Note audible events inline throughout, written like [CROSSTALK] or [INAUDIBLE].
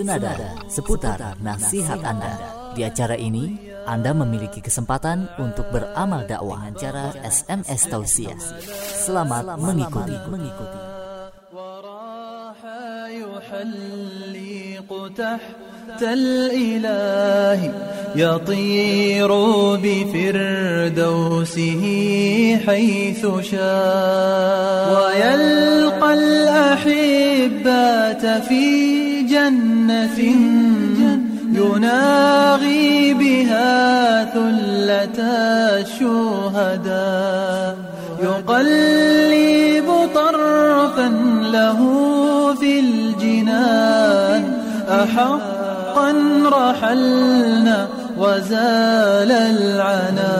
senada seputar nasihat Anda. Di acara ini, Anda memiliki kesempatan untuk beramal dakwah dengan cara SMS tausiah. Selamat mengikuti. mengikuti. تحت الإله يطير بفردوسه حيث شاء ويلقى الأحبة في جنة يناغي بها ثلة الشهداء. يقلب طرفا له في الجنان. أحقا رحلنا وزال العنا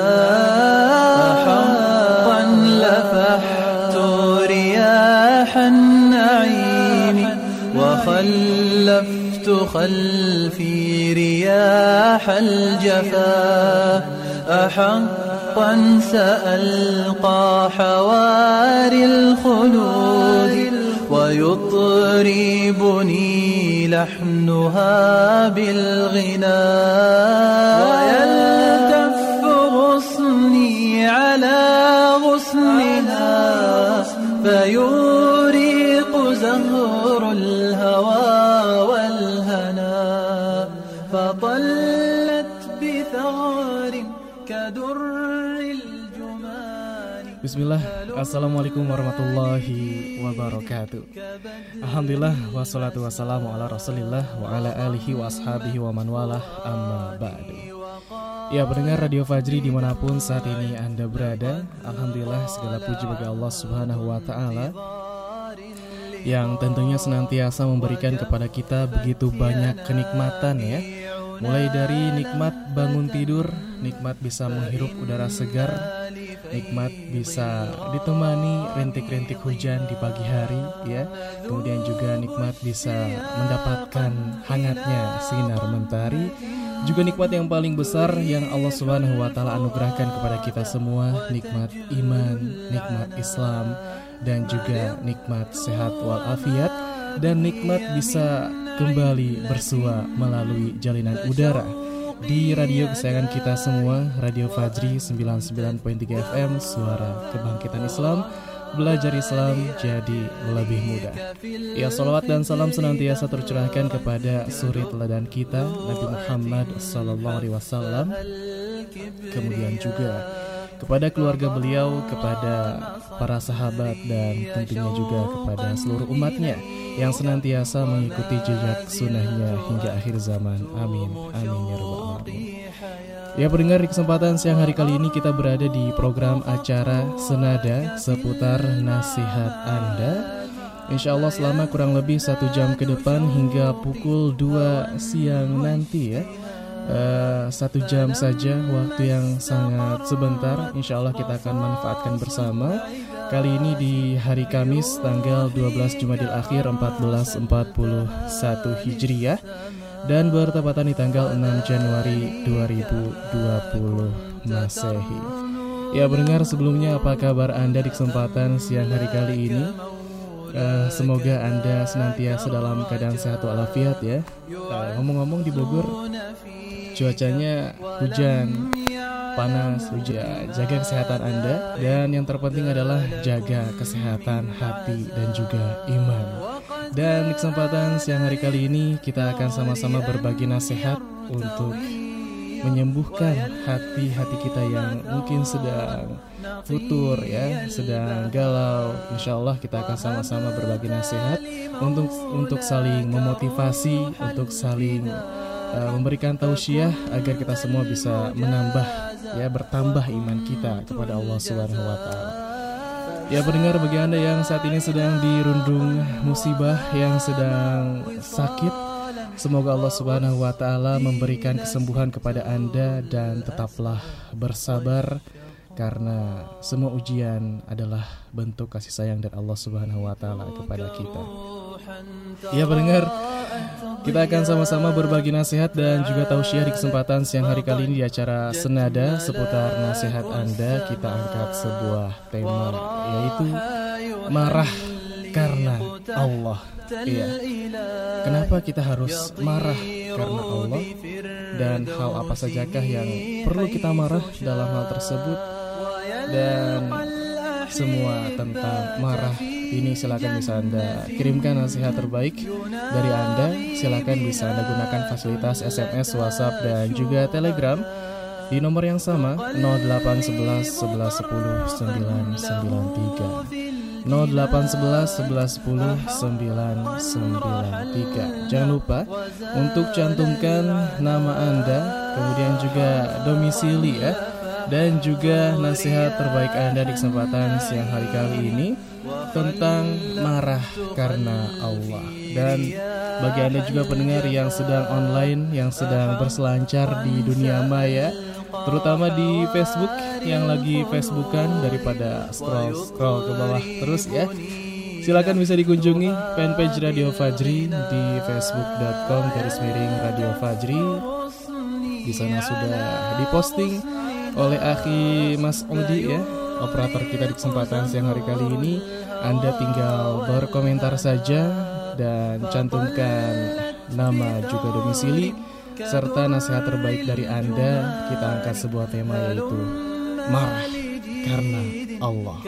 وخلفت خلفي رياح الجفا. أحقا سألقى حواري الخلود ويطربني لحنها بالغنى. ويلتف غصني على غصنها فيوريق Bismillah, Assalamualaikum warahmatullahi wabarakatuh. Alhamdulillah, wassalatu wassalamu ala rasulillah Wa ala alihi wa ashabihi wa man walah amma ba'du. Ya pendengar Radio Fajri di mana pun saat ini Anda berada Alhamdulillah segala puji bagi Allah subhanahu wa ta'ala Yang tentunya senantiasa memberikan kepada kita begitu banyak kenikmatan ya. Mulai dari nikmat bangun tidur, nikmat bisa menghirup udara segar, nikmat bisa ditemani rintik-rintik hujan di pagi hari ya. Kemudian juga nikmat bisa mendapatkan hangatnya sinar mentari. Juga nikmat yang paling besar yang Allah Subhanahu wa taala anugerahkan kepada kita semua, nikmat iman, nikmat Islam dan juga nikmat sehat walafiat dan nikmat bisa kembali bersua melalui jalinan udara di radio kesayangan kita semua, Radio Fajri 99.3 FM, suara kebangkitan Islam, belajar Islam jadi lebih mudah. Ya, salawat dan salam senantiasa tercurahkan kepada suri teladan kita, Nabi Muhammad Wasallam. Kemudian juga kepada keluarga beliau, kepada para sahabat dan tentunya juga kepada seluruh umatnya yang senantiasa mengikuti jejak sunnahnya hingga akhir zaman. Amin. Amin ya rabbal alamin. Ya pendengar di kesempatan siang hari kali ini kita berada di program acara Senada seputar nasihat Anda. Insya Allah selama kurang lebih satu jam ke depan hingga pukul 2 siang nanti ya uh, Satu jam saja waktu yang sangat sebentar. Insya Allah kita akan manfaatkan bersama. Kali ini di hari Kamis tanggal 12 Jumadil Akhir 1441 Hijriah. Dan bertepatan di tanggal 6 Januari 2020 Masehi. Ya mendengar sebelumnya apa kabar Anda di kesempatan siang hari kali ini Uh, semoga Anda senantiasa dalam keadaan sehat walafiat ya. Ngomong-ngomong uh, di Bogor cuacanya hujan, panas, hujan. Jaga kesehatan Anda dan yang terpenting adalah jaga kesehatan hati dan juga iman. Dan kesempatan siang hari kali ini kita akan sama-sama berbagi nasihat untuk menyembuhkan hati-hati kita yang mungkin sedang futur ya, sedang galau. Insya Allah kita akan sama-sama berbagi nasihat untuk untuk saling memotivasi, untuk saling uh, memberikan tausiah agar kita semua bisa menambah ya bertambah iman kita kepada Allah Subhanahu wa taala. Ya pendengar bagi Anda yang saat ini sedang dirundung musibah yang sedang sakit Semoga Allah Subhanahu wa taala memberikan kesembuhan kepada Anda dan tetaplah bersabar karena semua ujian adalah bentuk kasih sayang dari Allah Subhanahu wa taala kepada kita. Ya pendengar, kita akan sama-sama berbagi nasihat dan juga tausiah di kesempatan siang hari kali ini di acara Senada seputar nasihat Anda. Kita angkat sebuah tema yaitu marah karena Allah Iya. Kenapa kita harus marah karena Allah dan hal apa sajakah yang perlu kita marah dalam hal tersebut dan semua tentang marah ini silakan bisa Anda kirimkan nasihat terbaik dari Anda. Silakan bisa Anda gunakan fasilitas SMS, WhatsApp dan juga Telegram di nomor yang sama 0811 11 10 993 0811 11 10 993 Jangan lupa untuk cantumkan nama Anda Kemudian juga domisili ya Dan juga nasihat terbaik Anda di kesempatan siang hari kali ini Tentang marah karena Allah Dan bagi Anda juga pendengar yang sedang online Yang sedang berselancar di dunia maya terutama di Facebook yang lagi Facebookan daripada scroll scroll ke bawah terus ya. Silakan bisa dikunjungi fanpage Radio Fajri di facebook.com garis miring Radio Fajri. Di sana sudah diposting oleh Aki Mas Odi ya, operator kita di kesempatan siang hari kali ini. Anda tinggal berkomentar saja dan cantumkan nama juga domisili serta nasihat terbaik dari Anda, kita angkat sebuah tema yaitu marah karena Allah.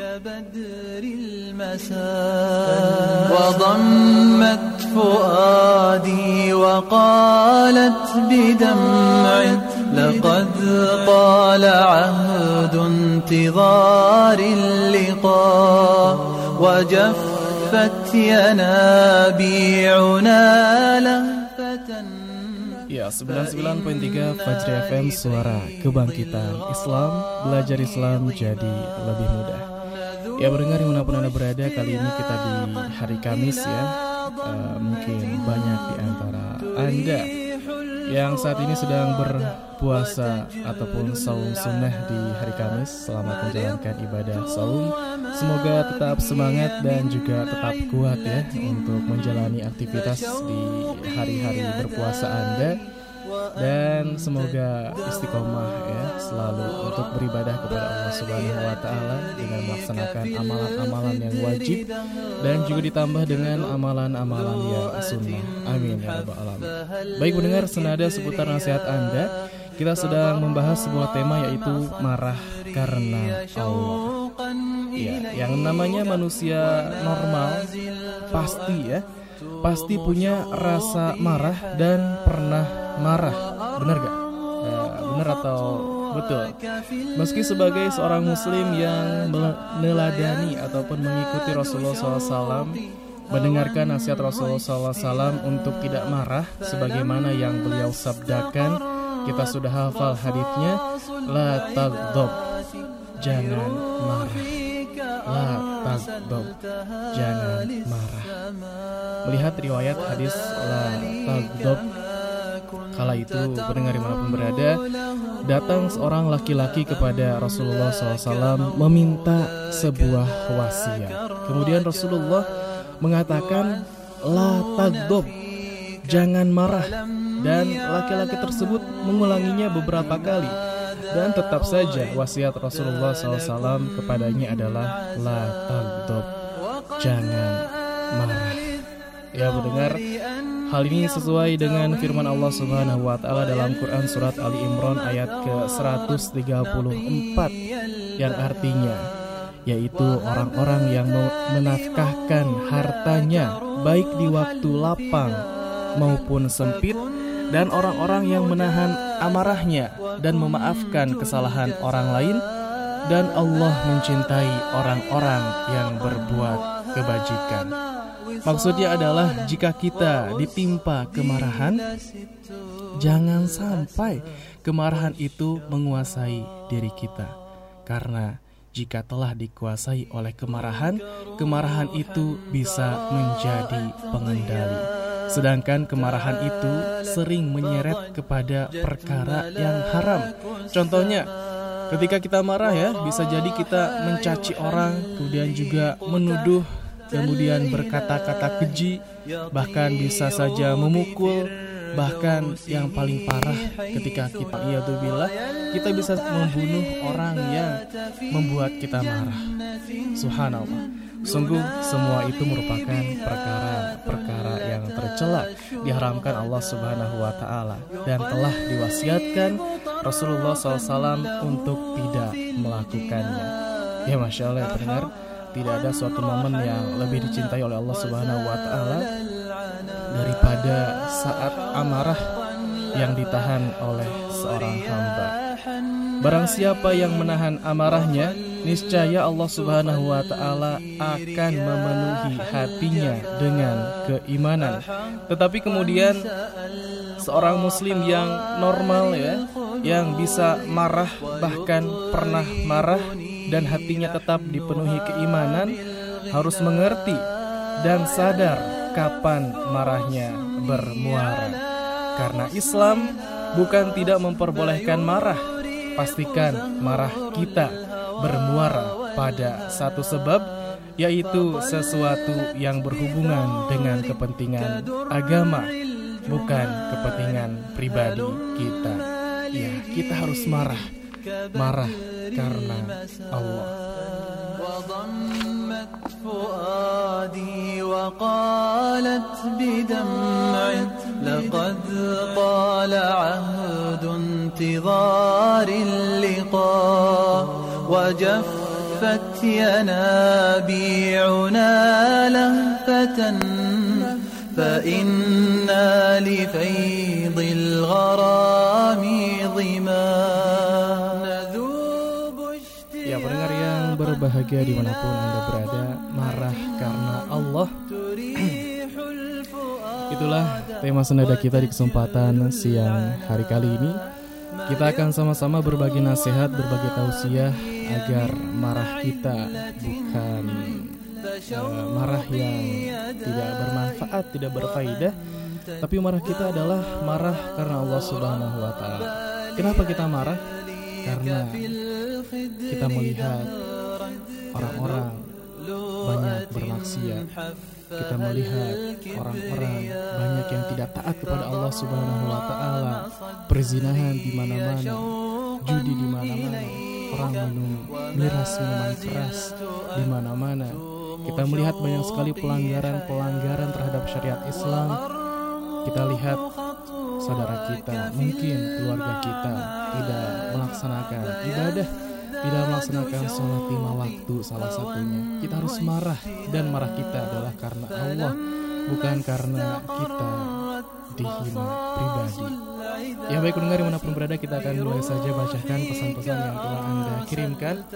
وضمت فؤادي وقالت بدمع لقد طال عهد انتظار اللقاء وجفت ينابيعنا لهفة Ya, 99.3 Fajri FM Suara Kebangkitan Islam Belajar Islam jadi lebih mudah Ya berdengar dimanapun Anda berada Kali ini kita di hari Kamis ya uh, Mungkin banyak di antara Anda yang saat ini sedang berpuasa Ataupun saum sunnah di hari Kamis. Selamat menjalankan ibadah saum. Semoga tetap semangat dan juga tetap kuat ya Untuk menjalani aktivitas di hari-hari berpuasa Anda dan semoga istiqomah ya selalu untuk beribadah kepada Allah Subhanahu wa taala dengan melaksanakan amalan-amalan yang wajib dan juga ditambah dengan amalan-amalan yang sunnah. Amin ya rabbal alamin. Baik mendengar senada seputar nasihat Anda, kita sedang membahas sebuah tema yaitu marah karena Allah. Ya, yang namanya manusia normal pasti ya pasti punya rasa marah dan pernah marah. Benar gak? Ya, benar atau betul? Meski sebagai seorang muslim yang meneladani ataupun mengikuti Rasulullah SAW mendengarkan nasihat Rasulullah SAW untuk tidak marah sebagaimana yang beliau sabdakan kita sudah hafal hadisnya la tagdob jangan marah la tagdob jangan marah melihat riwayat hadis la tagdob Kala itu pendengar di mana pun berada Datang seorang laki-laki kepada Rasulullah SAW Meminta sebuah wasiat. Kemudian Rasulullah mengatakan La tagdob Jangan marah. Dan laki-laki tersebut mengulanginya beberapa kali. Dan tetap saja wasiat Rasulullah SAW kepadanya adalah La tagdob Jangan marah. Ya mendengar Hal ini sesuai dengan firman Allah Subhanahu wa taala dalam Quran surat Ali Imran ayat ke-134 yang artinya yaitu orang-orang yang menafkahkan hartanya baik di waktu lapang maupun sempit dan orang-orang yang menahan amarahnya dan memaafkan kesalahan orang lain dan Allah mencintai orang-orang yang berbuat kebajikan. Maksudnya adalah jika kita ditimpa kemarahan, jangan sampai kemarahan itu menguasai diri kita. Karena jika telah dikuasai oleh kemarahan, kemarahan itu bisa menjadi pengendali. Sedangkan kemarahan itu sering menyeret kepada perkara yang haram. Contohnya, ketika kita marah ya, bisa jadi kita mencaci orang, kemudian juga menuduh kemudian berkata-kata keji, bahkan bisa saja memukul, bahkan yang paling parah ketika kita iya bilang kita bisa membunuh orang yang membuat kita marah. Subhanallah. Sungguh semua itu merupakan perkara-perkara yang tercela diharamkan Allah Subhanahu wa taala dan telah diwasiatkan Rasulullah SAW untuk tidak melakukannya. Ya Masya Allah ya pendengar, tidak ada suatu momen yang lebih dicintai oleh Allah Subhanahu wa taala daripada saat amarah yang ditahan oleh seorang hamba. Barang siapa yang menahan amarahnya, niscaya Allah Subhanahu wa taala akan memenuhi hatinya dengan keimanan. Tetapi kemudian seorang muslim yang normal ya, yang bisa marah bahkan pernah marah dan hatinya tetap dipenuhi keimanan harus mengerti dan sadar kapan marahnya bermuara. Karena Islam bukan tidak memperbolehkan marah, pastikan marah kita bermuara pada satu sebab yaitu sesuatu yang berhubungan dengan kepentingan agama bukan kepentingan pribadi kita. Ya, kita harus marah. Marah karena Allah. فؤادي وقالت بدمع. لقد طال عهد انتظار اللقاء. وجفت ينابيعنا لهفة. فإنا لفيض الغرام ظما yang berbahagia di mana pun Anda berada Marah karena Allah. Itulah tema senada kita di kesempatan siang hari kali ini. Kita akan sama-sama berbagi nasihat, berbagi tausiah Agar marah kita bukan uh, marah yang tidak bermanfaat, tidak berfaedah Tapi marah kita adalah marah karena Allah subhanahu wa ta'ala. Kenapa kita marah? Karena kita melihat orang-orang banyak bermaksiat. Kita melihat orang-orang banyak yang tidak taat kepada Allah Subhanahu wa taala. Perzinahan di mana-mana, judi di mana-mana, orang minum miras minuman keras di mana-mana. Kita melihat banyak sekali pelanggaran-pelanggaran terhadap syariat Islam. Kita lihat saudara kita, mungkin keluarga kita tidak melaksanakan ibadah, tidak melaksanakan sholat lima waktu salah satunya. Kita harus marah dan marah kita adalah karena Allah, bukan karena kita dihina pribadi. Ya baik pendengar di mana pun berada kita akan mulai saja bacakan pesan-pesan yang telah anda kirimkan. [CLEARS THROAT]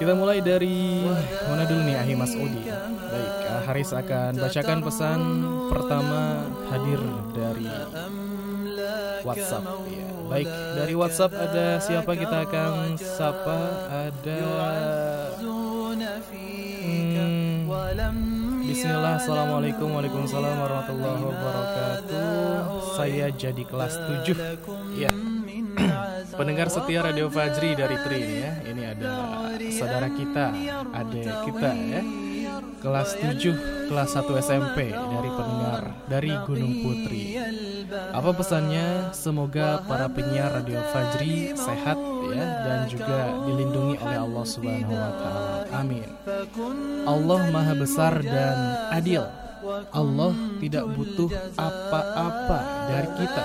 kita mulai dari mana dulu nih Ahi Mas Odi. Baik, Haris akan bacakan pesan pertama hadir dari WhatsApp. Ya. Baik, dari WhatsApp ada siapa? Kita akan sapa? Ada hmm, Bismillah, Assalamualaikum Waalaikumsalam warahmatullahi wabarakatuh. Saya jadi kelas 7 Ya [CLEARS THROAT] Pendengar setia Radio Fajri dari Tri ya. Ini ada saudara kita, adik kita ya kelas 7 kelas 1 SMP dari pendengar dari Gunung Putri. Apa pesannya? Semoga para penyiar Radio Fajri sehat ya dan juga dilindungi oleh Allah Subhanahu wa taala. Amin. Allah Maha Besar dan adil. Allah tidak butuh apa-apa dari kita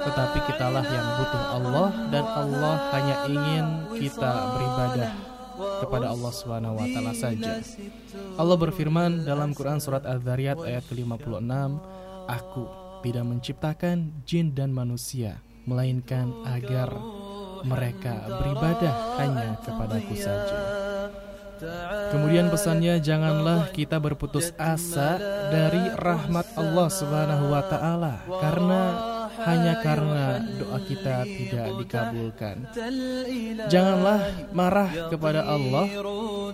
tetapi kitalah yang butuh Allah dan Allah hanya ingin kita beribadah kepada Allah Subhanahu wa taala saja. Allah berfirman dalam Quran surat Az-Zariyat ayat ke-56, "Aku tidak menciptakan jin dan manusia melainkan agar mereka beribadah hanya kepadaku saja." Kemudian pesannya janganlah kita berputus asa dari rahmat Allah Subhanahu wa taala karena hanya karena doa kita tidak dikabulkan. Janganlah marah kepada Allah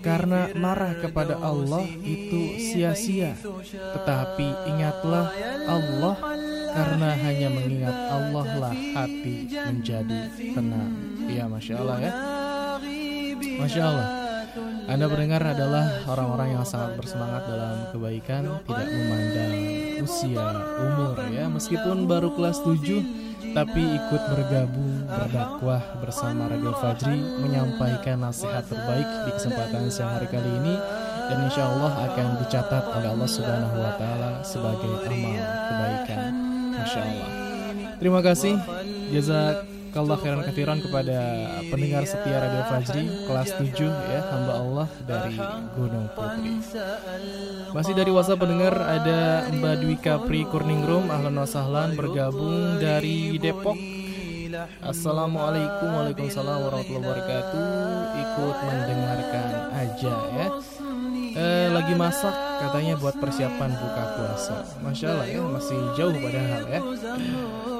karena marah kepada Allah itu sia-sia. Tetapi ingatlah Allah karena hanya mengingat Allah lah hati menjadi tenang. Ya Masya Allah ya. Masya Allah. Anda mendengar adalah orang-orang yang sangat bersemangat dalam kebaikan, tidak memandang usia, umur ya. Meskipun baru kelas 7 tapi ikut bergabung berdakwah bersama Radio Fajri menyampaikan nasihat terbaik di kesempatan siang hari kali ini dan insya Allah akan dicatat oleh Allah Subhanahu Wa Taala sebagai amal kebaikan. Masya Allah. Terima kasih. Jazak Jazakallah khairan kafiran kepada pendengar setia Radio Fajri kelas 7 ya hamba Allah dari Gunung Putri. Masih dari WhatsApp pendengar ada Mbak Dwi Kapri Kurningrum ahlan wasahlan bergabung dari Depok. Assalamualaikum Waalaikumsalam warahmatullahi wabarakatuh. Ikut mendengarkan aja ya. Eh, lagi masak katanya buat persiapan buka puasa. Masya Allah ya masih jauh padahal ya.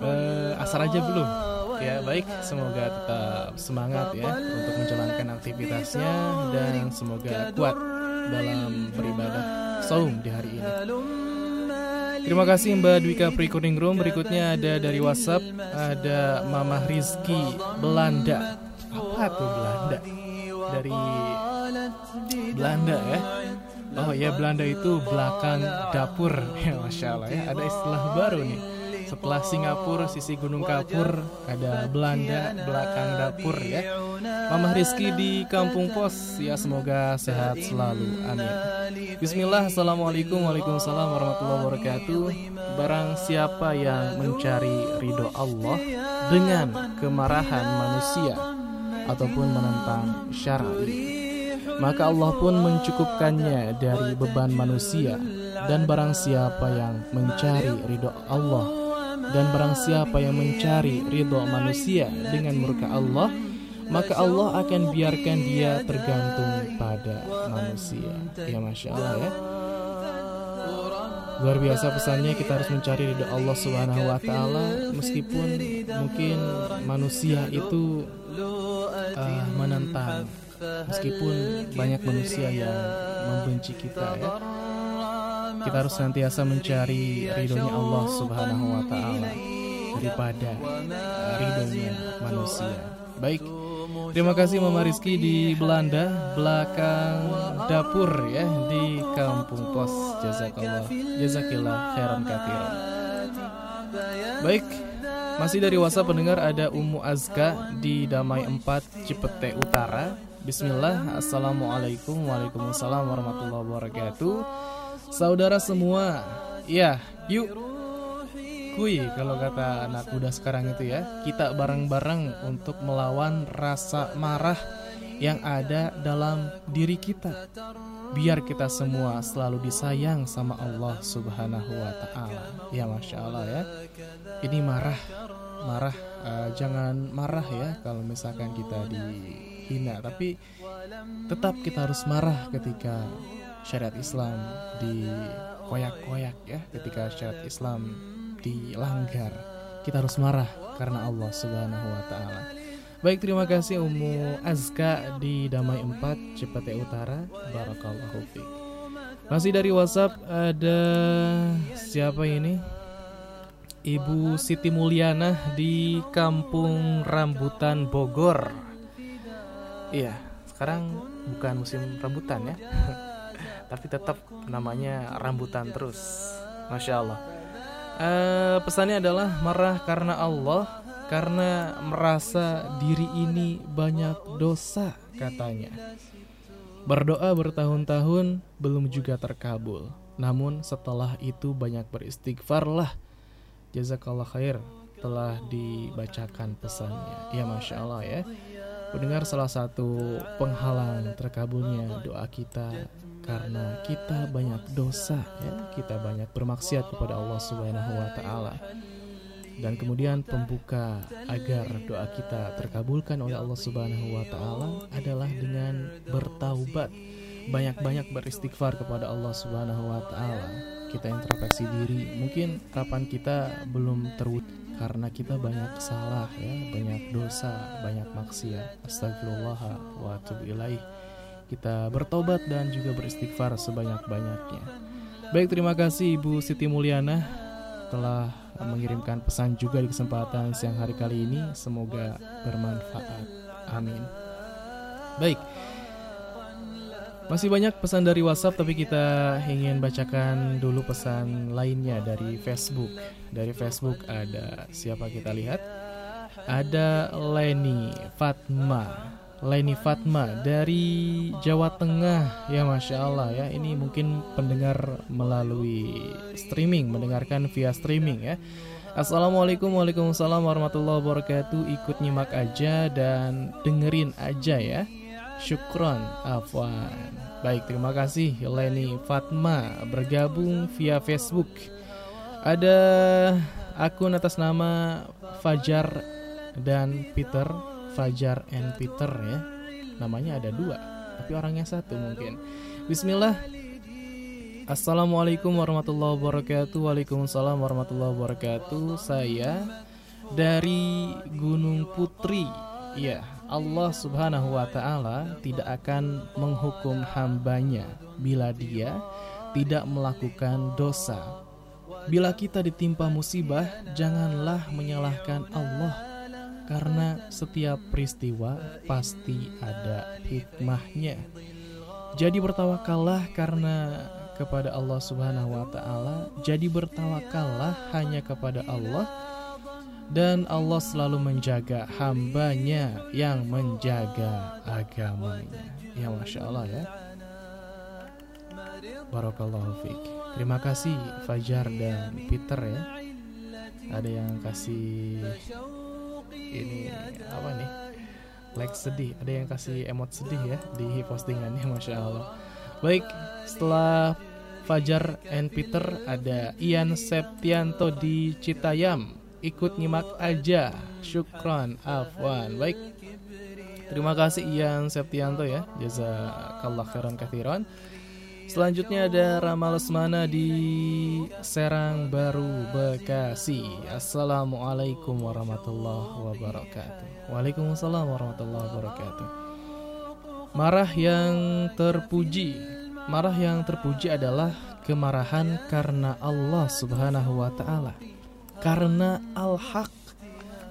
Eh, asar aja belum Ya baik, semoga tetap semangat ya untuk menjalankan aktivitasnya dan semoga kuat dalam beribadah saum di hari ini. Terima kasih Mbak Dwika Prikuning Room. Berikutnya ada dari WhatsApp ada Mama Rizky Belanda. Apa tuh Belanda? Dari Belanda ya. Oh ya Belanda itu belakang dapur [LAUGHS] ya Masya Allah ya ada istilah baru nih setelah Singapura, sisi Gunung Kapur, ada Belanda, belakang dapur ya. Mama Rizky di Kampung Pos, ya semoga sehat selalu. Amin. Bismillah, Assalamualaikum, Waalaikumsalam warahmatullahi wabarakatuh. Barang siapa yang mencari ridho Allah dengan kemarahan manusia ataupun menentang syar'i maka Allah pun mencukupkannya dari beban manusia dan barang siapa yang mencari ridho Allah dan barang siapa yang mencari ridho manusia dengan murka Allah, maka Allah akan biarkan dia tergantung pada manusia. Ya Masya Allah ya. Luar biasa pesannya kita harus mencari ridho Allah taala meskipun mungkin manusia itu uh, menentang meskipun banyak manusia yang membenci kita ya kita harus senantiasa mencari ridhonya Allah Subhanahu wa taala daripada ridhonya manusia. Baik. Terima kasih Mama Rizky di Belanda, belakang dapur ya di Kampung Pos. Jazakallah. Jazakillah khairan katsiran. Baik. Masih dari WhatsApp pendengar ada Ummu Azka di Damai 4 Cipete Utara. Bismillah, Assalamualaikum Waalaikumsalam warahmatullahi wabarakatuh Saudara semua, ya, yuk kui kalau kata anak muda sekarang itu ya. Kita bareng-bareng untuk melawan rasa marah yang ada dalam diri kita. Biar kita semua selalu disayang sama Allah Subhanahu wa taala. Ya Masya Allah ya. Ini marah, marah uh, jangan marah ya kalau misalkan kita dihina, tapi tetap kita harus marah ketika syariat Islam dikoyak-koyak ya ketika syariat Islam dilanggar kita harus marah karena Allah Subhanahu wa taala. Baik, terima kasih Umu Azka di Damai 4 Cipete Utara. Barakallahu fiik. Masih dari WhatsApp ada siapa ini? Ibu Siti Mulyana di Kampung Rambutan Bogor. Iya, sekarang bukan musim rambutan ya. [LAUGHS] tapi tetap namanya rambutan terus. Masya Allah. Uh, pesannya adalah marah karena Allah karena merasa diri ini banyak dosa katanya. Berdoa bertahun-tahun belum juga terkabul. Namun setelah itu banyak beristighfarlah jazakallah khair telah dibacakan pesannya. Ya masya Allah ya. Mendengar salah satu penghalang terkabulnya doa kita karena kita banyak dosa ya, kita banyak bermaksiat kepada Allah Subhanahu wa taala. Dan kemudian pembuka agar doa kita terkabulkan oleh Allah Subhanahu wa taala adalah dengan bertaubat, banyak-banyak beristighfar kepada Allah Subhanahu wa taala. Kita introspeksi diri, mungkin kapan kita belum terwujud karena kita banyak salah ya, banyak dosa, banyak maksiat. Astagfirullah wa atubu kita bertobat dan juga beristighfar sebanyak-banyaknya. Baik, terima kasih Ibu Siti Mulyana telah mengirimkan pesan juga di kesempatan siang hari kali ini. Semoga bermanfaat. Amin. Baik. Masih banyak pesan dari WhatsApp tapi kita ingin bacakan dulu pesan lainnya dari Facebook. Dari Facebook ada siapa kita lihat? Ada Leni Fatma. Leni Fatma dari Jawa Tengah. Ya Masya Allah ya. Ini mungkin pendengar melalui streaming mendengarkan via streaming ya. Assalamualaikum Waalaikumsalam warahmatullahi wabarakatuh. Ikut nyimak aja dan dengerin aja ya. Syukron Afwan. Baik terima kasih Leni Fatma. Bergabung via Facebook. Ada akun atas nama Fajar dan Peter Fajar and Peter ya. Namanya ada dua Tapi orangnya satu mungkin. Bismillah. Assalamualaikum warahmatullahi wabarakatuh. Waalaikumsalam warahmatullahi wabarakatuh. Saya dari Gunung Putri. Ya Allah subhanahu wa ta'ala tidak akan menghukum hambanya Bila dia tidak melakukan dosa. Bila kita ditimpa musibah Janganlah menyalahkan Allah Karena setiap peristiwa pasti ada hikmahnya Jadi bertawakallah karena kepada Allah Subhanahu wa taala. Jadi bertawakallah hanya kepada Allah dan Allah selalu menjaga hambanya yang menjaga agamanya. Ya Masya Allah ya. Barakallahu fiqh. Terima kasih Fajar dan Peter ya. Ada yang kasih ini apa nih? Like sedih, ada yang kasih emot sedih ya di postingannya [LAUGHS] Masya Allah. Baik, setelah Fajar and Peter ada Ian Septianto di Citayam. Ikut nyimak aja. Syukron Afwan. Baik. Terima kasih Ian Septianto ya. Jazakallah khairan kathiran. Selanjutnya ada Rama Lesmana di Serang Baru, Bekasi. Assalamualaikum warahmatullahi wabarakatuh. Waalaikumsalam warahmatullahi wabarakatuh. Marah yang terpuji Marah yang terpuji adalah kemarahan karena Allah Subhanahu wa taala. Karena al-haq,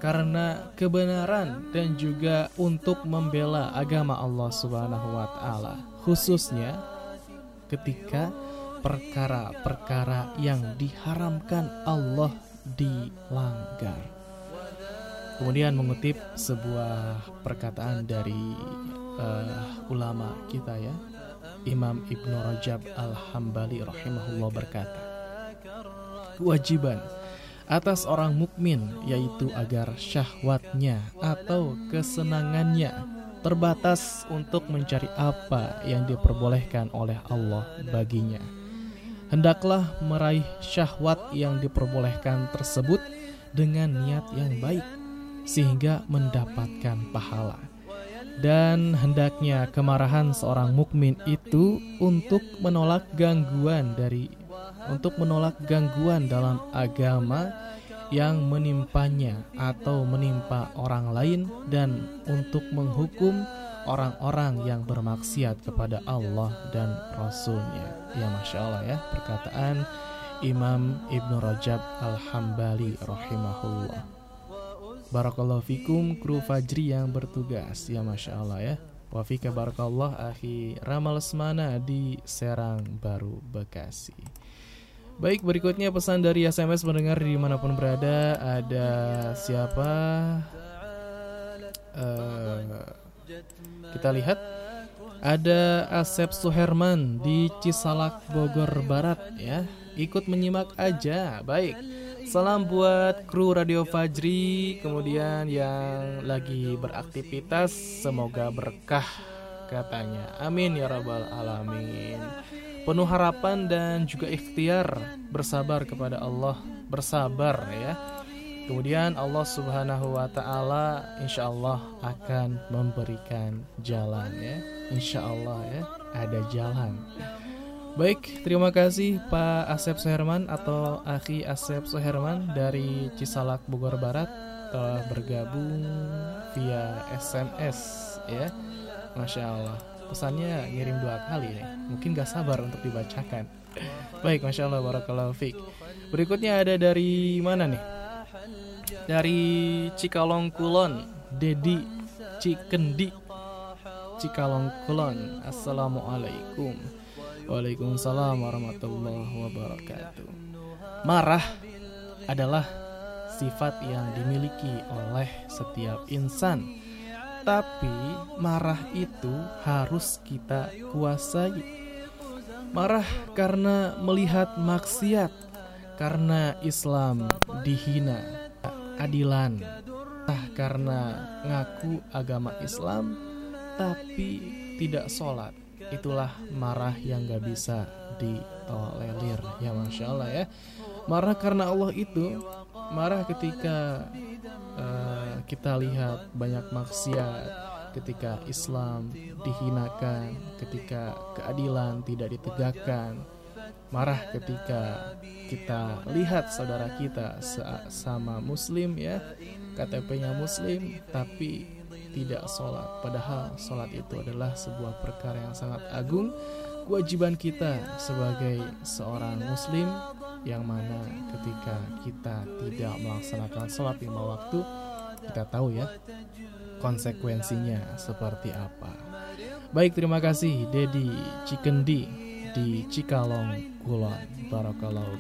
karena kebenaran dan juga untuk membela agama Allah Subhanahu wa taala. Khususnya ketika perkara-perkara yang diharamkan Allah dilanggar. Kemudian mengutip sebuah perkataan dari uh, ulama kita ya, Imam Ibnu Rajab Al-Hambali rahimahullah berkata, kewajiban atas orang mukmin yaitu agar syahwatnya atau kesenangannya terbatas untuk mencari apa yang diperbolehkan oleh Allah baginya. Hendaklah meraih syahwat yang diperbolehkan tersebut dengan niat yang baik sehingga mendapatkan pahala dan hendaknya kemarahan seorang mukmin itu untuk menolak gangguan dari untuk menolak gangguan dalam agama yang menimpanya atau menimpa orang lain dan untuk menghukum orang-orang yang bermaksiat kepada Allah dan Rasulnya. Ya Masya Allah ya perkataan Imam Ibnu Rajab Al-Hambali rahimahullah. Barakallahu fikum kru Fajri yang bertugas Ya Masya Allah ya Wafika Barakallah Akhi Ramal Semana di Serang Baru Bekasi Baik berikutnya pesan dari SMS mendengar di mana pun berada. Ada siapa? Uh, Kita lihat. Ada Asep Suherman di Cisalak Bogor Barat ya. Ikut menyimak aja. Baik. Salam buat kru Radio Fajri, kemudian yang lagi beraktivitas, semoga berkah katanya. Amin ya rabbal alamin. Penuh harapan dan juga ikhtiar bersabar kepada Allah, bersabar ya. Kemudian Allah Subhanahu wa taala insya Allah akan memberikan jalan ya. Insya Allah ya, ada jalan. Baik, terima kasih Pak Asep Soherman atau Aki Asep Soherman dari Cisalak Bogor Barat telah bergabung via SMS ya. Masya Allah, pesannya ngirim dua kali nih. Mungkin gak sabar untuk dibacakan. Baik, Masya Allah, Barakallahu Fik. Berikutnya ada dari mana nih? Dari Cikalong Kulon, Dedi Cikendi Cikalong Kulon Assalamualaikum Waalaikumsalam warahmatullahi wabarakatuh Marah adalah sifat yang dimiliki oleh setiap insan Tapi marah itu harus kita kuasai. Marah karena melihat maksiat Karena Islam dihina Adilan Nah, karena ngaku agama Islam tapi tidak sholat. Itulah marah yang gak bisa ditolerir. Ya masya Allah ya. Marah karena Allah itu marah ketika kita lihat banyak maksiat ketika Islam dihinakan ketika keadilan tidak ditegakkan marah ketika kita lihat saudara kita sama muslim ya KTP-nya muslim tapi tidak sholat. Padahal sholat itu adalah sebuah perkara yang sangat agung. Kewajiban kita sebagai seorang muslim yang mana ketika kita tidak melaksanakan sholat lima waktu kita tahu ya konsekuensinya seperti apa. Baik terima kasih Dedi Cikendi di Cikalong Kulon Barakallahu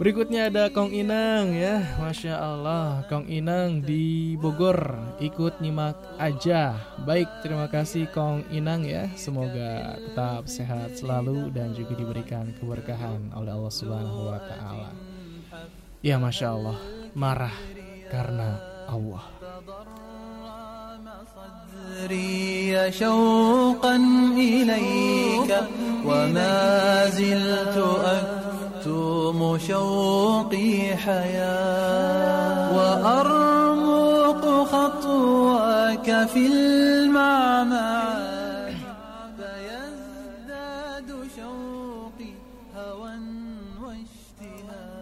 Berikutnya ada Kong Inang ya Masya Allah. Kong Inang di Bogor Ikut nyimak aja. Baik terima kasih Kong Inang ya. Semoga tetap sehat selalu Dan juga diberikan keberkahan oleh Allah Subhanahu Wa Taala. Ya Masya Allah Marah karena Allah صدري شوقا إليك وما زلت أكتم شوقي حياة وأرمق خطواك في المعمعة.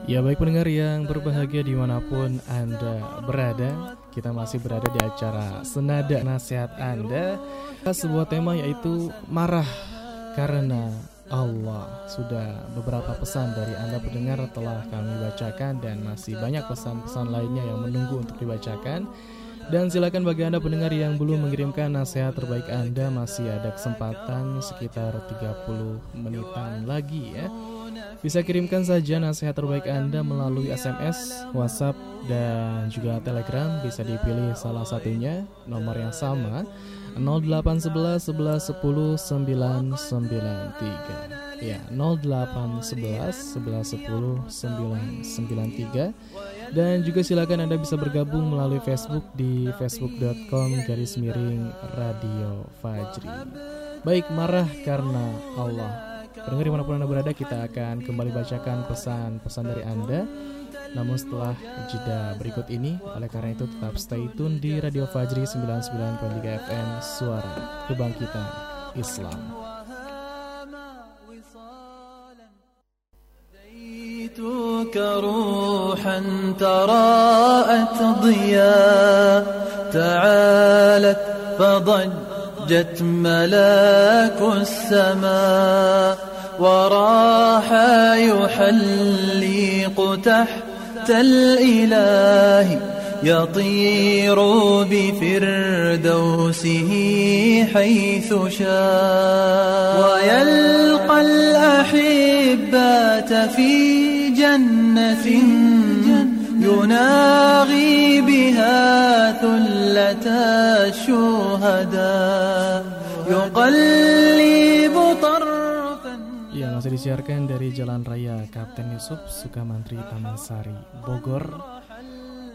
Ya baik pendengar yang berbahagia di mana pun Anda berada Kita masih berada di acara Senada Nasihat Anda. Sebuah tema yaitu Marah Karena Allah. Sudah beberapa pesan dari Anda pendengar telah kami bacakan Dan masih banyak pesan-pesan lainnya yang menunggu untuk dibacakan. Dan silakan bagi Anda pendengar yang belum mengirimkan nasihat terbaik Anda masih ada kesempatan sekitar 30 menitan lagi ya. Bisa kirimkan saja nasihat terbaik Anda melalui SMS, WhatsApp, dan juga Telegram. Bisa dipilih salah satunya, nomor yang sama 0811 11 10 993. Ya, 0811 11 10 993. Dan juga silakan Anda bisa bergabung melalui Facebook di facebook.com garis miring Radio Fajri. Baik, marah karena Allah. Pendengar dimanapun Anda berada, kita akan kembali bacakan pesan-pesan dari Anda. Namun setelah jeda berikut ini, oleh karena itu tetap stay tune di Radio Fajri 99.3 FM Suara Kebangkitan Islam. أتيتك روحا تراءت ضياء تعالت فضجت ملاك السماء وراح يحلق تحت الإله يطير بفردوسه حيث شاء. ويلقى الأحبات في جنة يناغي بها ثلة الشهداء. يقلب Yang masih disiarkan dari Jalan Raya Kapten Yusuf Sukamantri Taman Sari Bogor.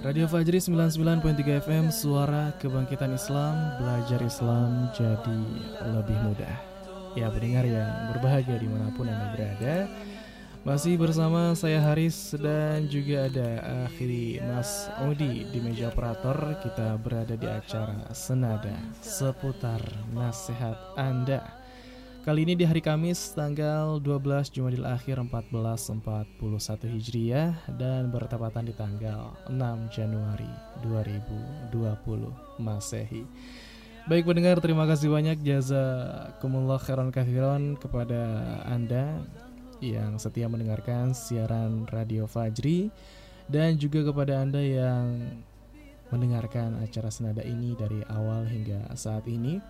Radio Fajri 99.3 FM Suara Kebangkitan Islam Belajar Islam jadi lebih mudah. Ya pendengar yang berbahagia di mana pun Anda berada Masih bersama saya Haris dan juga ada akhiri Mas Odi di meja operator. Kita berada di acara Senada seputar nasihat Anda Kali ini di hari Kamis tanggal 12 Jumadil Akhir 1441 Hijriah dan bertepatan di tanggal 6 Januari 2020 Masehi. Baik pendengar, terima kasih banyak jazakumullah khairan kathiran kepada Anda yang setia mendengarkan siaran Radio Fajri dan juga kepada Anda yang mendengarkan acara senada ini dari awal hingga saat ini.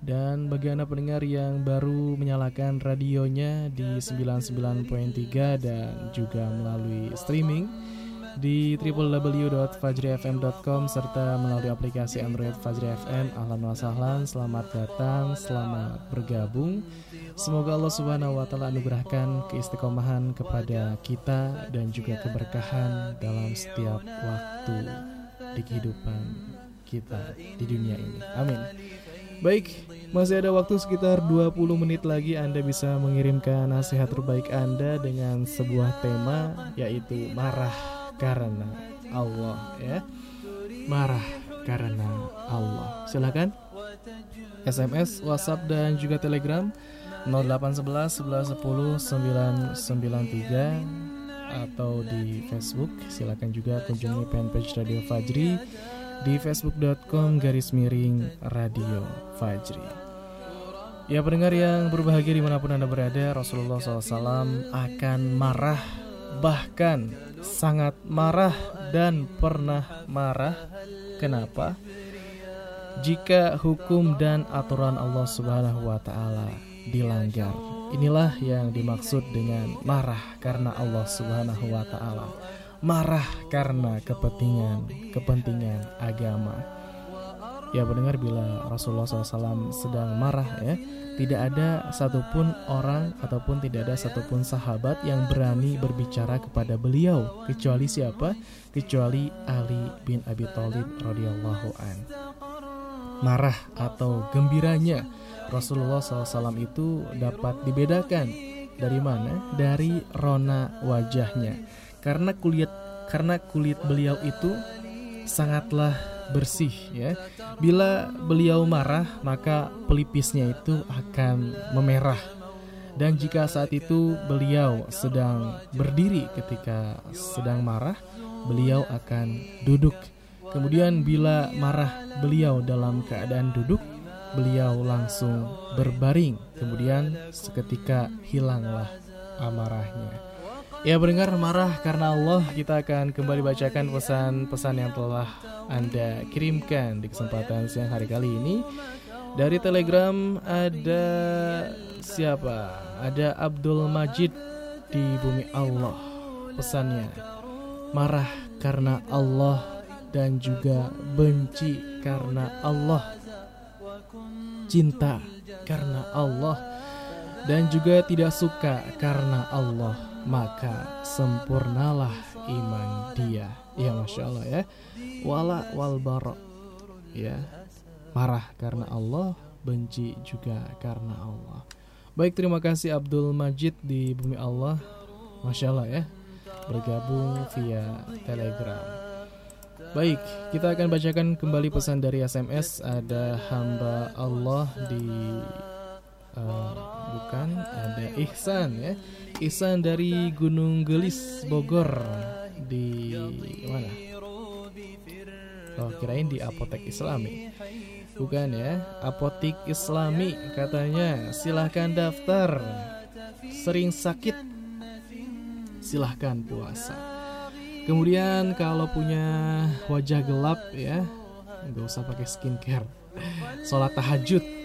Dan bagi Anda pendengar yang baru menyalakan radionya di 99.3 dan juga melalui streaming di www.fajrifm.com serta melalui aplikasi Android Fajri FM. Wa sahlan, selamat datang, selamat bergabung. Semoga Allah Subhanahu wa taala anugerahkan keistiqomahan kepada kita dan juga keberkahan dalam setiap waktu di kehidupan kita di dunia ini. Amin. Baik, masih ada waktu sekitar 20 menit lagi Anda bisa mengirimkan nasihat terbaik Anda dengan sebuah tema yaitu marah karena Allah ya. Marah karena Allah. Silakan SMS, WhatsApp dan juga Telegram 0811 1110 993 atau di Facebook silakan juga kunjungi fanpage Radio Fajri di facebook.com garis miring radio Fajri. Ya pendengar yang berbahagia di mana pun Anda berada, Rasulullah SAW akan marah, bahkan sangat marah dan pernah marah. Kenapa? Jika hukum dan aturan Allah Subhanahu wa Ta'ala dilanggar, inilah yang dimaksud dengan marah karena Allah Subhanahu wa Ta'ala marah karena kepentingan kepentingan agama. Ya mendengar bila Rasulullah SAW sedang marah ya Tidak ada satupun orang ataupun tidak ada satupun sahabat yang berani berbicara kepada beliau Kecuali siapa? Kecuali Ali bin Abi Thalib radhiyallahu an. Marah atau gembiranya Rasulullah SAW itu dapat dibedakan dari mana? Dari rona wajahnya karena kulit karena kulit beliau itu sangatlah bersih ya. Bila beliau marah, maka pelipisnya itu akan memerah. Dan jika saat itu beliau sedang berdiri ketika sedang marah, beliau akan duduk. Kemudian bila marah beliau dalam keadaan duduk, beliau langsung berbaring. Kemudian seketika hilanglah amarahnya. Ya pendengar marah karena Allah Kita akan kembali bacakan pesan-pesan yang telah Anda kirimkan Di kesempatan siang hari kali ini. Dari telegram ada siapa? Ada Abdul Majid di bumi Allah. Pesannya Marah karena Allah Dan juga benci karena Allah. Cinta karena Allah Dan juga tidak suka karena Allah maka sempurnalah iman dia. Ya masya Allah ya. Wala wal barok ya marah karena Allah, benci juga karena Allah. Baik terima kasih Abdul Majid di bumi Allah, masya Allah ya bergabung via Telegram. Baik, kita akan bacakan kembali pesan dari SMS. Ada hamba Allah di uh, bukan ada Ihsan ya. Ihsan dari Gunung Gelis Bogor. Di mana? Oh kirain di apotek Islami. Bukan ya Apotek Islami katanya. Silahkan daftar. Sering sakit Silahkan puasa. Kemudian kalau punya wajah gelap ya nggak usah pakai skincare. Sholat tahajud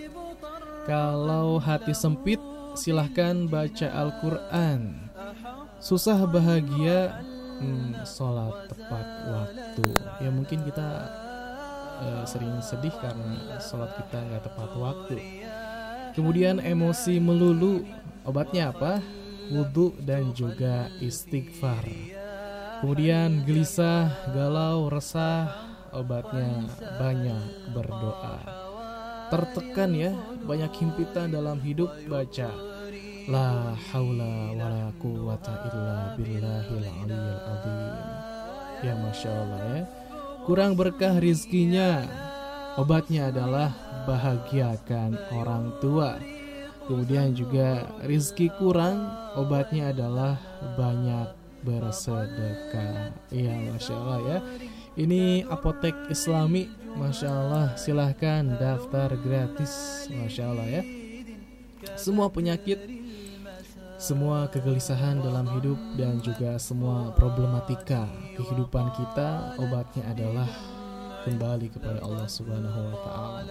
Kalau hati sempit silahkan baca Al-Quran. Susah bahagia hmm, Sholat tepat waktu. Ya mungkin kita uh, sering sedih karena sholat kita nggak tepat waktu. Kemudian emosi melulu Obatnya apa? Wudhu dan juga istighfar. Kemudian gelisah, galau, resah Obatnya banyak berdoa tertekan ya banyak himpitan dalam hidup baca. La haula wala quwata illa billahil aliyil azim. Ya masya Allah ya. Kurang berkah rizkinya. Obatnya adalah bahagiakan orang tua. Kemudian juga rizki kurang obatnya adalah banyak bersedekah. Ya masya Allah ya. Ini apotek islami Masya Allah silahkan daftar gratis. Masya Allah ya. Semua penyakit Semua kegelisahan dalam hidup Dan juga semua problematika Kehidupan kita Obatnya adalah Kembali kepada Allah Subhanahu Wa Ta'ala.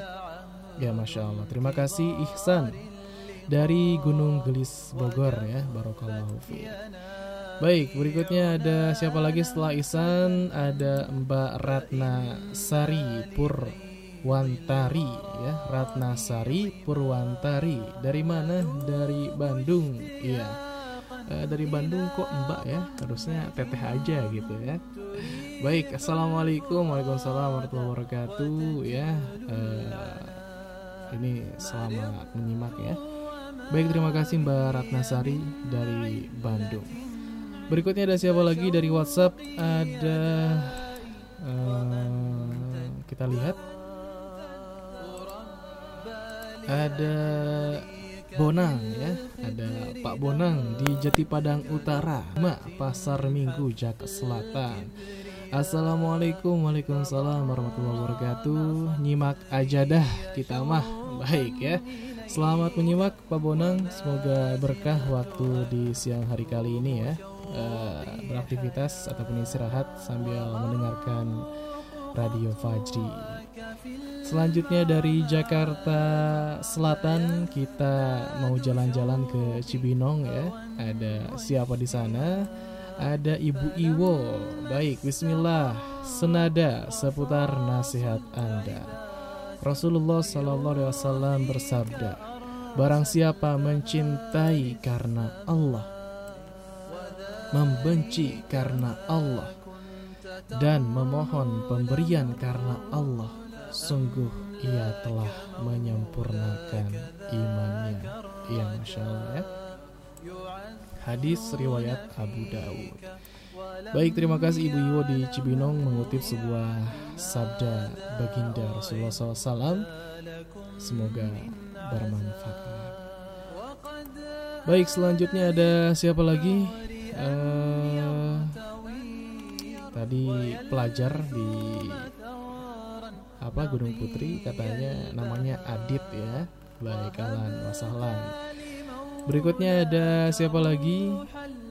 Ya Masya Allah. Terima kasih Ihsan Dari Gunung Gelis Bogor ya. Barokallahu fi Baik berikutnya ada siapa lagi setelah Ihsan Ada Mbak Ratna Sari Purwantari ya Ratna Sari Purwantari Dari mana? Dari Bandung Iya e, Dari Bandung kok Mbak ya Harusnya teteh aja gitu ya Baik, assalamualaikum, waalaikumsalam warahmatullahi wabarakatuh. Ya, uh, ini selamat menyimak ya. Baik, terima kasih Mbak Ratnasari dari Bandung. Berikutnya ada siapa lagi dari WhatsApp? Ada uh, kita lihat. Ada Bonang ya, ada Pak Bonang di Jati Padang Utara, Mak Pasar Minggu Jakarta Selatan. Assalamualaikum Waalaikumsalam warahmatullahi wabarakatuh Nyimak aja dah kita mah Baik ya Selamat menyimak Pak Bonang Semoga berkah waktu di siang hari kali ini ya uh, Beraktivitas ataupun istirahat Sambil mendengarkan Radio Fajri Selanjutnya dari Jakarta Selatan kita mau jalan-jalan ke Cibinong ya. Ada siapa di sana? ada Ibu Iwo. Baik, bismillah. Senada seputar nasihat Anda. Rasulullah Sallallahu Alaihi Wasallam bersabda, Barang siapa mencintai karena Allah, membenci karena Allah, dan memohon pemberian karena Allah, sungguh ia telah menyempurnakan imannya. Ya, masya Allah ya. Hadis riwayat Abu Dawud. Baik, terima kasih Ibu Iwo di Cibinong mengutip sebuah sabda baginda Rasulullah SAW. Semoga bermanfaat. Baik, selanjutnya ada siapa lagi? Uh, tadi pelajar di apa Gunung Putri katanya namanya Adit ya. Baik, Alan, Wasalan. Berikutnya ada siapa lagi?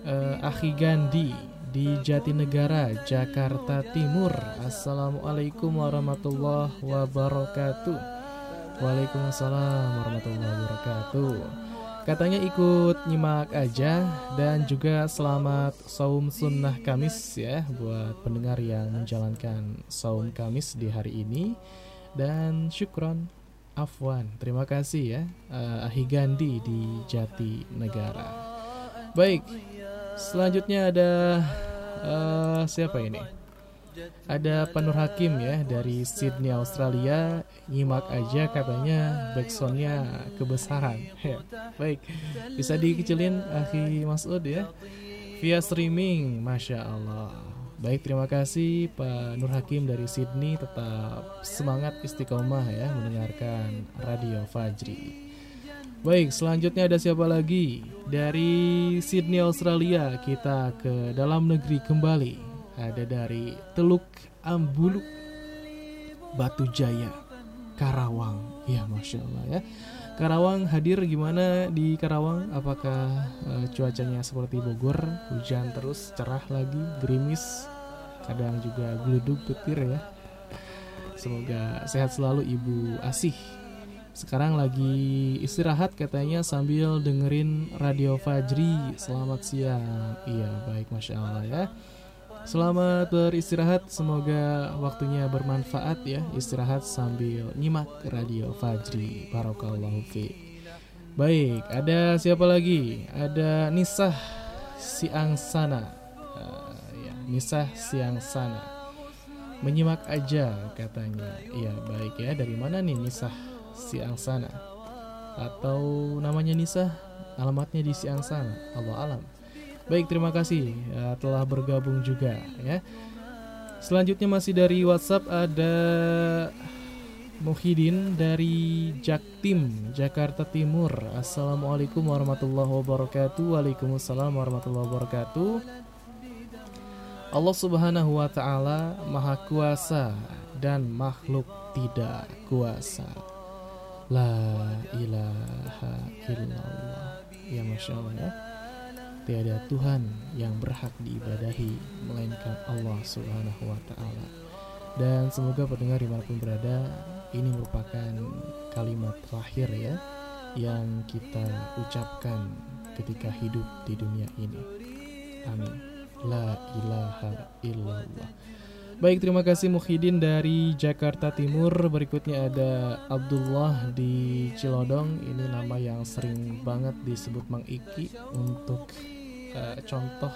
Uh, Akhi Gandhi di Jatinegara, Jakarta Timur. Assalamualaikum warahmatullahi wabarakatuh. Waalaikumsalam warahmatullahi wabarakatuh. Katanya ikut nyimak aja dan juga selamat saum sunnah Kamis ya buat pendengar yang menjalankan saum Kamis di hari ini dan syukron Afwan, terima kasih ya uh, Ahi Gandhi di Jati Negara. Baik, selanjutnya ada uh, siapa ini? Ada Panur Hakim ya dari Sydney Australia. Nyimak aja katanya backsoundnya kebesaran. [LAUGHS] Baik, bisa dikecilin Ahi Masud ya via streaming, masya Allah. Baik, terima kasih Pak Nur Hakim dari Sydney. Tetap semangat istiqomah ya mendengarkan Radio Fajri. Baik, selanjutnya ada siapa lagi? Dari Sydney, Australia, kita ke dalam negeri kembali. Ada dari Teluk Ambuluk, Batu Jaya, Karawang. Ya, Masya Allah ya. Karawang hadir gimana di Karawang? Apakah uh, cuacanya seperti Bogor? Hujan terus, cerah lagi, gerimis, kadang juga geluduk petir ya semoga sehat selalu ibu Asih sekarang lagi istirahat katanya sambil dengerin Radio Fajri Selamat siang Iya baik Masya Allah ya Selamat beristirahat. Semoga waktunya bermanfaat ya. Istirahat sambil nyimak Radio Fajri. Barokallahu fi. Baik ada siapa lagi? Ada Nisah Siang Sana misah siang sana menyimak aja katanya. Iya baik ya. Dari mana nih misah siang sana atau namanya Nisa alamatnya di siang sana Allah alam baik terima kasih ya, telah bergabung juga ya selanjutnya masih dari WhatsApp ada Muhyiddin dari Jaktim, Jakarta Timur. Assalamualaikum warahmatullahi wabarakatuh. Waalaikumsalam warahmatullahi wabarakatuh. Allah Subhanahu wa taala Maha Kuasa dan makhluk tidak kuasa. La ilaha illallah. Ya Masya Allah ya. Tiada Tuhan yang berhak diibadahi melainkan Allah Subhanahu wa taala. Dan semoga pendengar di mana pun berada Ini merupakan kalimat terakhir ya Yang kita ucapkan ketika hidup di dunia ini Amin La ilaha illallah Baik, terima kasih Muhyiddin dari Jakarta Timur. Berikutnya ada Abdullah di Cilodong. Ini nama yang sering banget disebut Mang Iki untuk uh, contoh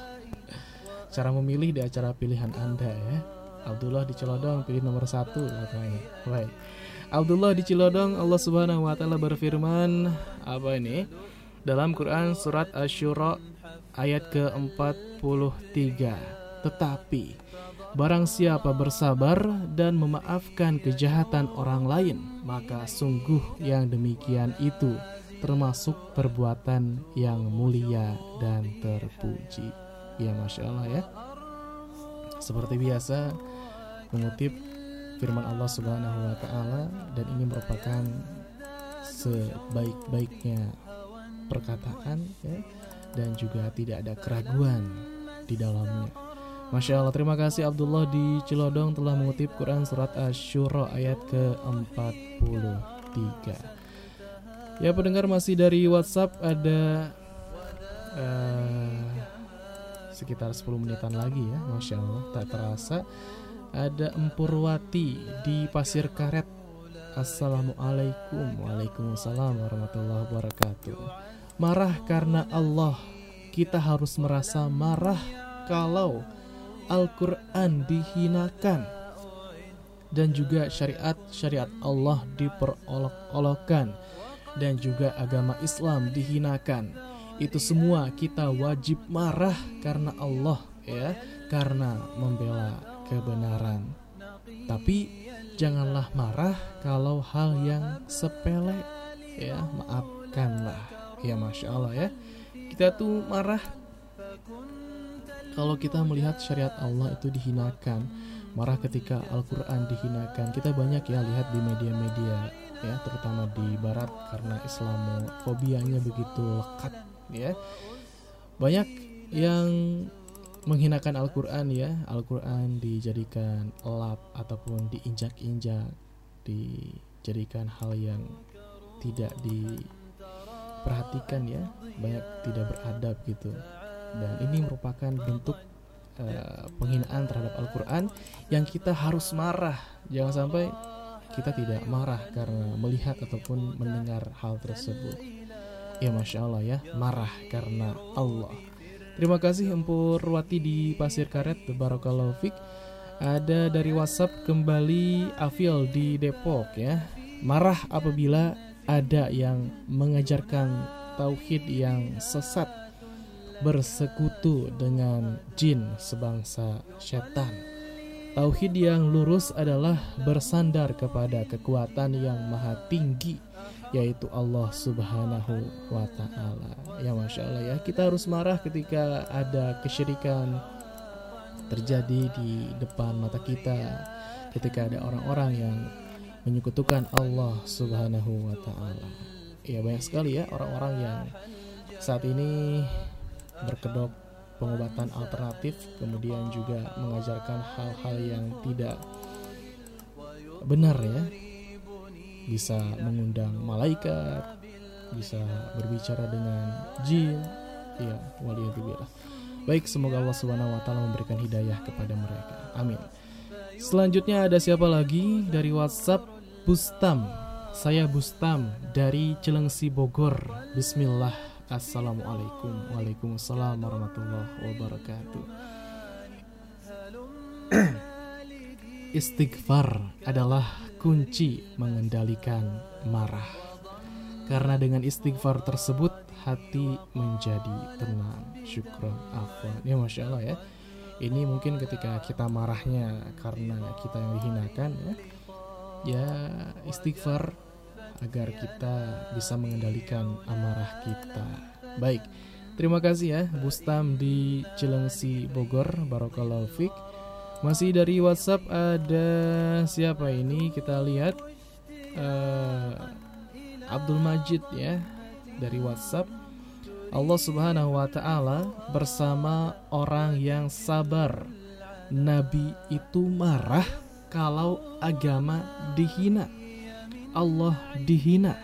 cara memilih di acara pilihan Anda ya. Abdullah di Cilodong pilih nomor satu katanya. Baik. Abdullah di Cilodong Allah Subhanahu wa taala berfirman apa ini? Dalam Quran surat Asy-Syura ayat ke-43. Tetapi Barang siapa bersabar dan memaafkan kejahatan orang lain, maka sungguh yang demikian itu termasuk perbuatan yang mulia dan terpuji. Ya Masya Allah ya. Seperti biasa mengutip firman Allah Subhanahu wa taala dan ini merupakan sebaik-baiknya perkataan ya dan juga tidak ada keraguan di dalamnya. Masya Allah, terima kasih Abdullah di Cilodong telah mengutip Quran Surat Ash-Shura ayat ke-43 Ya pendengar masih dari WhatsApp ada uh, sekitar 10 menitan lagi ya Masya Allah, tak terasa. Ada Empurwati di Pasir Karet. Assalamualaikum. Waalaikumsalam warahmatullahi wabarakatuh. Marah karena Allah. Kita harus merasa marah kalau Al-Quran dihinakan. Dan juga syariat-syariat Allah diperolok-olokkan dan juga agama Islam dihinakan. Itu semua kita wajib marah karena Allah ya, karena membela kebenaran. Tapi janganlah marah kalau hal yang sepele ya, maafkanlah. Ya Masya Allah ya. Kita tuh marah kalau kita melihat syariat Allah itu dihinakan, marah ketika Al-Quran dihinakan, kita banyak ya lihat di media-media ya, terutama di Barat karena Islamofobianya begitu lekat ya. Banyak yang menghinakan Al-Quran ya, Al-Quran dijadikan elap ataupun diinjak-injak, dijadikan hal yang tidak diperhatikan ya, banyak tidak beradab gitu. Dan ini merupakan bentuk uh, penghinaan terhadap Al-Quran yang kita harus marah. Jangan sampai kita tidak marah karena melihat ataupun mendengar hal tersebut. Ya Masya Allah ya marah karena Allah. Terima kasih Empur Wati di Pasir Karet. Barakallahu Fik. Ada dari WhatsApp kembali Afil di Depok ya. Marah apabila ada yang mengajarkan tauhid yang sesat bersekutu dengan jin sebangsa setan. Tauhid yang lurus adalah bersandar kepada kekuatan yang maha tinggi yaitu Allah Subhanahu wa taala. Ya Masya Allah ya, kita harus marah ketika ada kesyirikan terjadi di depan mata kita ketika ada orang-orang yang menyekutukan Allah Subhanahu wa taala. Ya banyak sekali ya orang-orang yang saat ini berkedok pengobatan alternatif kemudian juga mengajarkan hal-hal yang tidak benar ya. Bisa mengundang malaikat bisa berbicara dengan jin. Ya waliyadzubillah. Baik semoga Allah Subhanahu wa taala memberikan hidayah kepada mereka. Amin. Selanjutnya ada siapa lagi dari WhatsApp? Bustam. Saya Bustam dari Cilengsi Bogor. Bismillah Assalamualaikum Waalaikumsalam warahmatullahi wabarakatuh. [CLEARS THROAT] Istighfar adalah kunci mengendalikan marah. Karena dengan istighfar tersebut hati menjadi tenang. Syukron afwan. Ya Masya Allah ya. Ini mungkin ketika kita marahnya karena kita yang dihinakan ya. Ya istighfar agar kita bisa mengendalikan amarah kita. Baik, terima kasih ya Bustam di Cilengsi Bogor, Barokallahu Fik. Masih dari WhatsApp ada siapa ini? Kita lihat uh, Abdul Majid ya dari WhatsApp. Allah Subhanahu wa taala bersama orang yang sabar. Nabi itu marah kalau agama dihina, Allah dihina,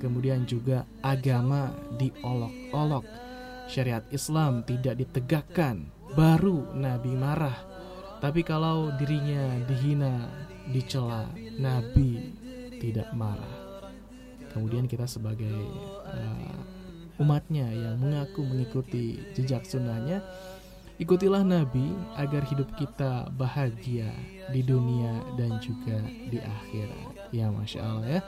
kemudian juga agama diolok-olok, syariat Islam tidak ditegakkan, baru Nabi marah. Tapi kalau dirinya dihina, dicela, Nabi tidak marah. Kemudian kita sebagai uh, umatnya yang mengaku mengikuti jejak sunnahnya, ikutilah Nabi agar hidup kita bahagia di dunia dan juga di akhirat. Ya Masya Allah ya.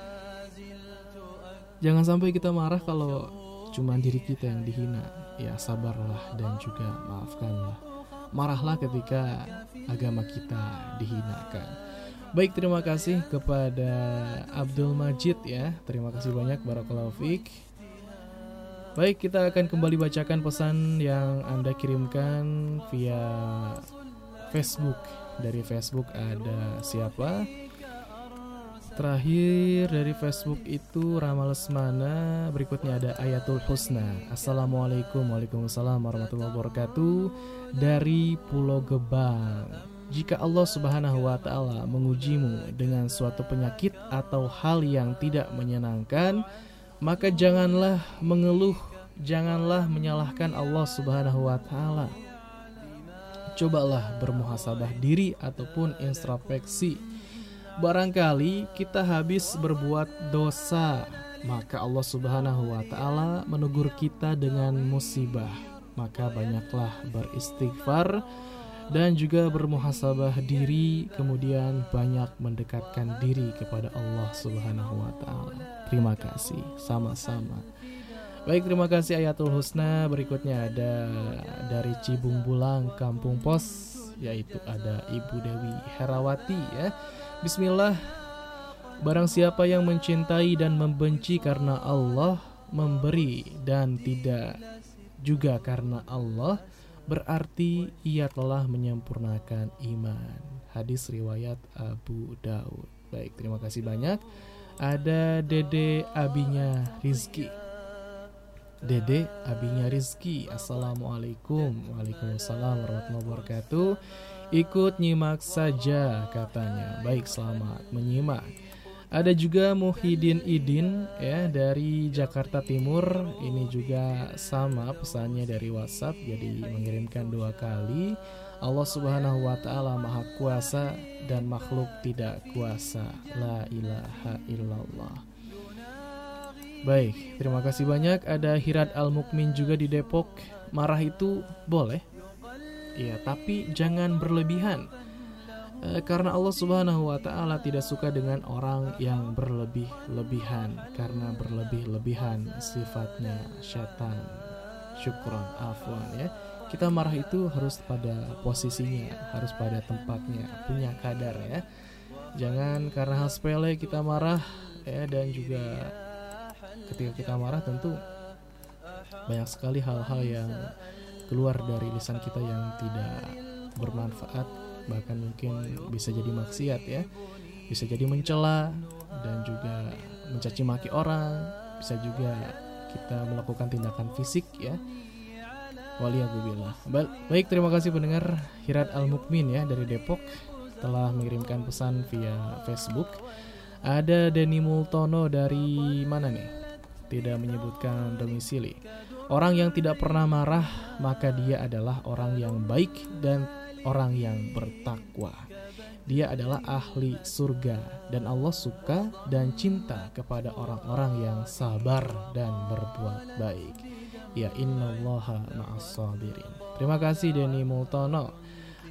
Jangan sampai kita marah kalau cuma diri kita yang dihina. Ya sabarlah dan juga maafkanlah. Marahlah ketika agama kita dihinakan. Baik, terima kasih kepada Abdul Majid ya. Terima kasih banyak Barakallahu Fik. Baik, kita akan kembali bacakan pesan yang Anda kirimkan via Facebook. Dari Facebook ada siapa? Terakhir dari Facebook itu Rama Lesmana Berikutnya ada Ayatul Husna Assalamualaikum Waalaikumsalam warahmatullahi wabarakatuh Dari Pulau Gebang jika Allah Subhanahu wa taala mengujimu dengan suatu penyakit atau hal yang tidak menyenangkan, maka janganlah mengeluh, janganlah menyalahkan Allah Subhanahu wa taala. Cobalah bermuhasabah diri ataupun introspeksi. Barangkali kita habis berbuat dosa, maka Allah Subhanahu wa taala menegur kita dengan musibah. Maka banyaklah beristighfar dan juga bermuhasabah diri kemudian banyak mendekatkan diri kepada Allah Subhanahu wa taala. Terima kasih sama-sama. Baik, terima kasih Ayatul Husna. Berikutnya ada dari Cibung Bulang, Kampung Pos, yaitu ada Ibu Dewi Herawati ya. Bismillah. Barang siapa yang mencintai dan membenci karena Allah, memberi dan tidak juga karena Allah, berarti ia telah menyempurnakan iman. Hadis riwayat Abu Daud. Baik, terima kasih banyak. Ada Dede abinya Rizki. Dede abinya Rizki. Assalamualaikum. Waalaikumsalam warahmatullahi wabarakatuh. Ikut nyimak saja katanya. Baik, selamat menyimak. Ada juga Muhyiddin Idin ya dari Jakarta Timur. Ini juga sama pesannya dari WhatsApp jadi mengirimkan dua kali. Allah Subhanahu wa taala Maha Kuasa dan makhluk tidak kuasa. La ilaha illallah. Baik, terima kasih banyak. Ada Hirat Al Mukmin juga di Depok. Marah itu boleh. Ya, tapi jangan berlebihan Eh, karena Allah Subhanahu wa taala tidak suka dengan orang yang berlebih-lebihan karena berlebih-lebihan sifatnya syaitan. Syukron afwan ya. Kita marah itu harus pada posisinya, harus pada tempatnya, punya kadar ya. Jangan karena hal sepele kita marah ya dan juga ketika kita marah tentu banyak sekali hal-hal yang keluar dari lisan kita yang tidak bermanfaat bahkan mungkin bisa jadi maksiat ya. Bisa jadi mencela dan juga mencaci maki orang. Bisa juga kita melakukan tindakan fisik ya. Waliyahubillah Baik terima kasih pendengar Hirat Al Mukmin ya dari Depok telah mengirimkan pesan via Facebook. Ada Denny Multono dari mana nih? Tidak menyebutkan domisili Orang yang tidak pernah marah maka dia adalah orang yang baik dan orang yang bertakwa. Dia adalah ahli surga dan Allah suka dan cinta kepada orang-orang yang sabar dan berbuat baik. Ya innallaha ma'as. Terima kasih Denny Multono.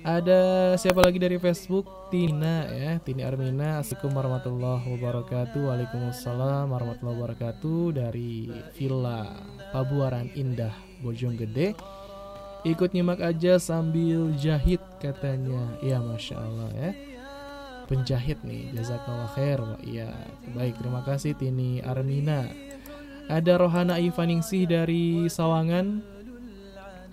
Ada siapa lagi dari Facebook? Tina ya, Tini Armina. Assalamualaikum warahmatullahi wabarakatuh. Waalaikumsalam warahmatullahi wabarakatuh dari Villa Pabuaran Indah Bojonggede ikut nyimak aja sambil jahit katanya. Ya masya Allah ya. Penjahit nih jazakallah khair. Iya. Baik terima kasih Tini Armina. Ada Rohana Ivaningsih dari Sawangan.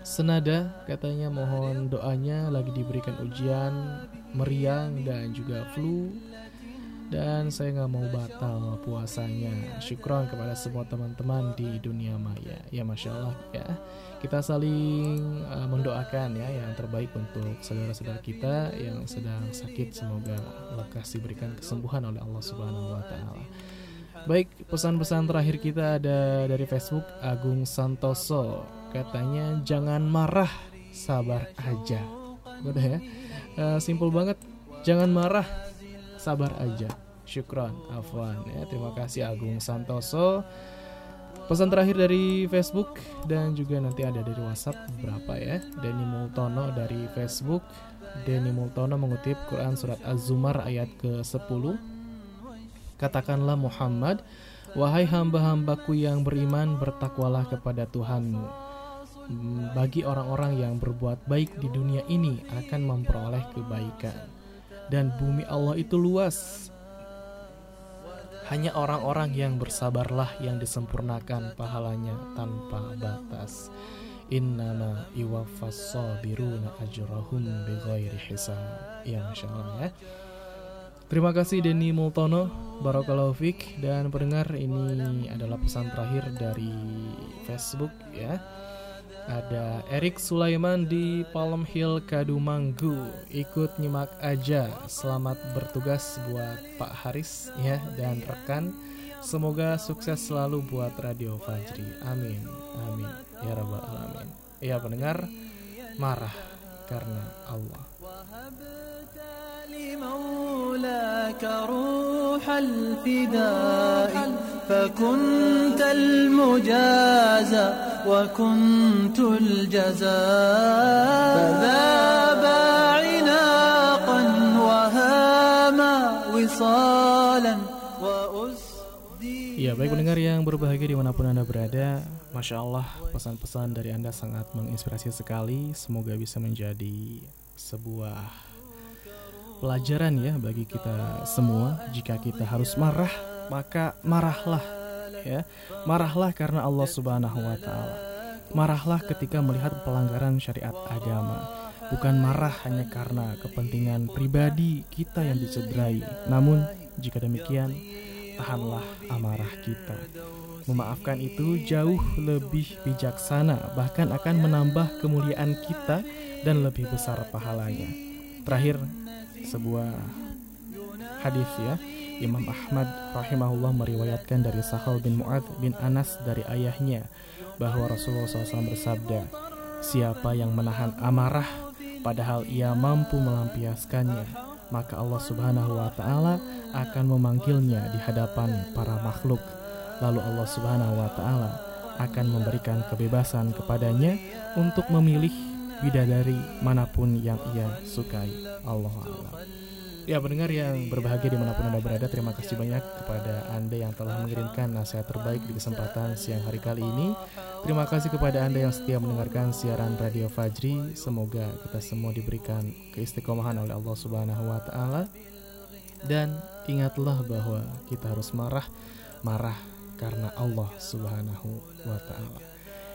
Senada katanya mohon doanya lagi diberikan ujian meriang dan juga flu dan saya nggak mau batal puasanya. Syukron kepada semua teman-teman di dunia maya. Ya masya Allah ya. Kita saling uh, mendoakan ya yang terbaik untuk saudara-saudara kita yang sedang sakit. Semoga lekas diberikan kesembuhan oleh Allah Subhanahu Wa Taala. Baik, pesan-pesan terakhir kita ada dari Facebook Agung Santoso. Katanya jangan marah, sabar aja. Udah ya. Uh, simple banget. Jangan marah, sabar aja. Syukron, Afwan ya. Terima kasih Agung Santoso. Pesan terakhir dari Facebook dan juga nanti ada dari WhatsApp beberapa ya. Denny Multono dari Facebook. Denny Multono mengutip Quran surat Az-Zumar ayat ke-10. Katakanlah Muhammad, wahai hamba-hambaku yang beriman, bertakwalah kepada Tuhanmu. Bagi orang-orang yang berbuat baik di dunia ini akan memperoleh kebaikan. Dan bumi Allah itu luas, hanya orang-orang yang bersabarlah yang disempurnakan pahalanya tanpa batas. Innama iwaffas sabiruna ajrahum bighairi hisab. Ya Masya Allah ya. Terima kasih Denny Multono, Barakallahu Fik dan pendengar ini adalah pesan terakhir dari Facebook ya. Ada Erik Sulaiman di Palm Hill Kadumanggu Ikut nyimak aja Selamat bertugas buat Pak Haris ya dan rekan Semoga sukses selalu buat Radio Fajri Amin Amin Ya Rabbal Alamin Ya pendengar Marah karena Allah لمولاك روح الفداء فكنت المجازى وكنت الجزاء فذاب عناقا وهاما وصالا Ya baik pendengar yang berbahagia dimanapun Anda berada Masya Allah pesan-pesan dari Anda sangat menginspirasi sekali Semoga bisa menjadi sebuah pelajaran ya bagi kita semua Jika kita harus marah maka marahlah ya. Marahlah karena Allah Subhanahu wa taala. Marahlah ketika melihat pelanggaran syariat agama. Bukan marah hanya karena kepentingan pribadi kita yang dicederai namun jika demikian tahanlah amarah kita. Memaafkan itu jauh lebih bijaksana bahkan akan menambah kemuliaan kita dan lebih besar pahalanya. Terakhir sebuah hadis ya Imam Ahmad rahimahullah meriwayatkan dari Sahal bin Mu'ad bin Anas dari ayahnya bahwa Rasulullah SAW bersabda, Siapa yang menahan amarah padahal ia mampu melampiaskannya, maka Allah Subhanahu wa taala akan memanggilnya di hadapan para makhluk. Lalu Allah Subhanahu wa taala akan memberikan kebebasan kepadanya untuk memilih bidadari mana pun yang ia sukai. Allah Allah. Ya pendengar yang berbahagia di mana pun Anda berada Terima kasih banyak kepada Anda yang telah mengirimkan nasihat terbaik di kesempatan siang hari kali ini. Terima kasih kepada Anda yang setia mendengarkan siaran Radio Fajri. Semoga kita semua diberikan keistiqomahan oleh Allah Subhanahu Wa Taala. Dan ingatlah bahwa kita harus marah Marah karena Allah Subhanahu Wa Taala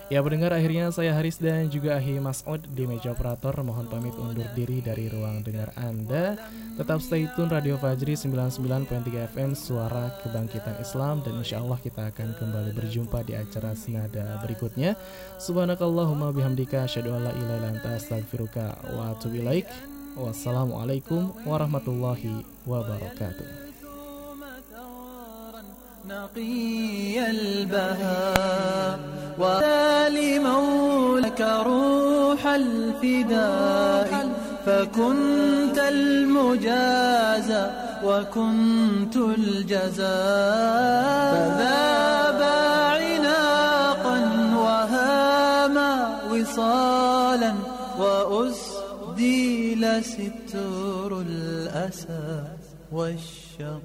Ya pendengar akhirnya saya Haris dan juga Ahi Mas'ud di meja operator. Mohon pamit undur diri dari ruang dengar Anda. Tetap stay tune Radio Fajri 99.3 FM Suara Kebangkitan Islam. Dan insya Allah kita akan kembali berjumpa di acara senada berikutnya. Subhanakallahumma bihamdika Asyadu ala ilaha anta astagfiruka wa atubilaik Wassalamualaikum warahmatullahi wabarakatuh نقي البهاء وتالي مولك روح الفداء فكنت المجازى وكنت الجزاء فذاب عناقا وهاما وصالا وأسديل ستر الأسى والشقاء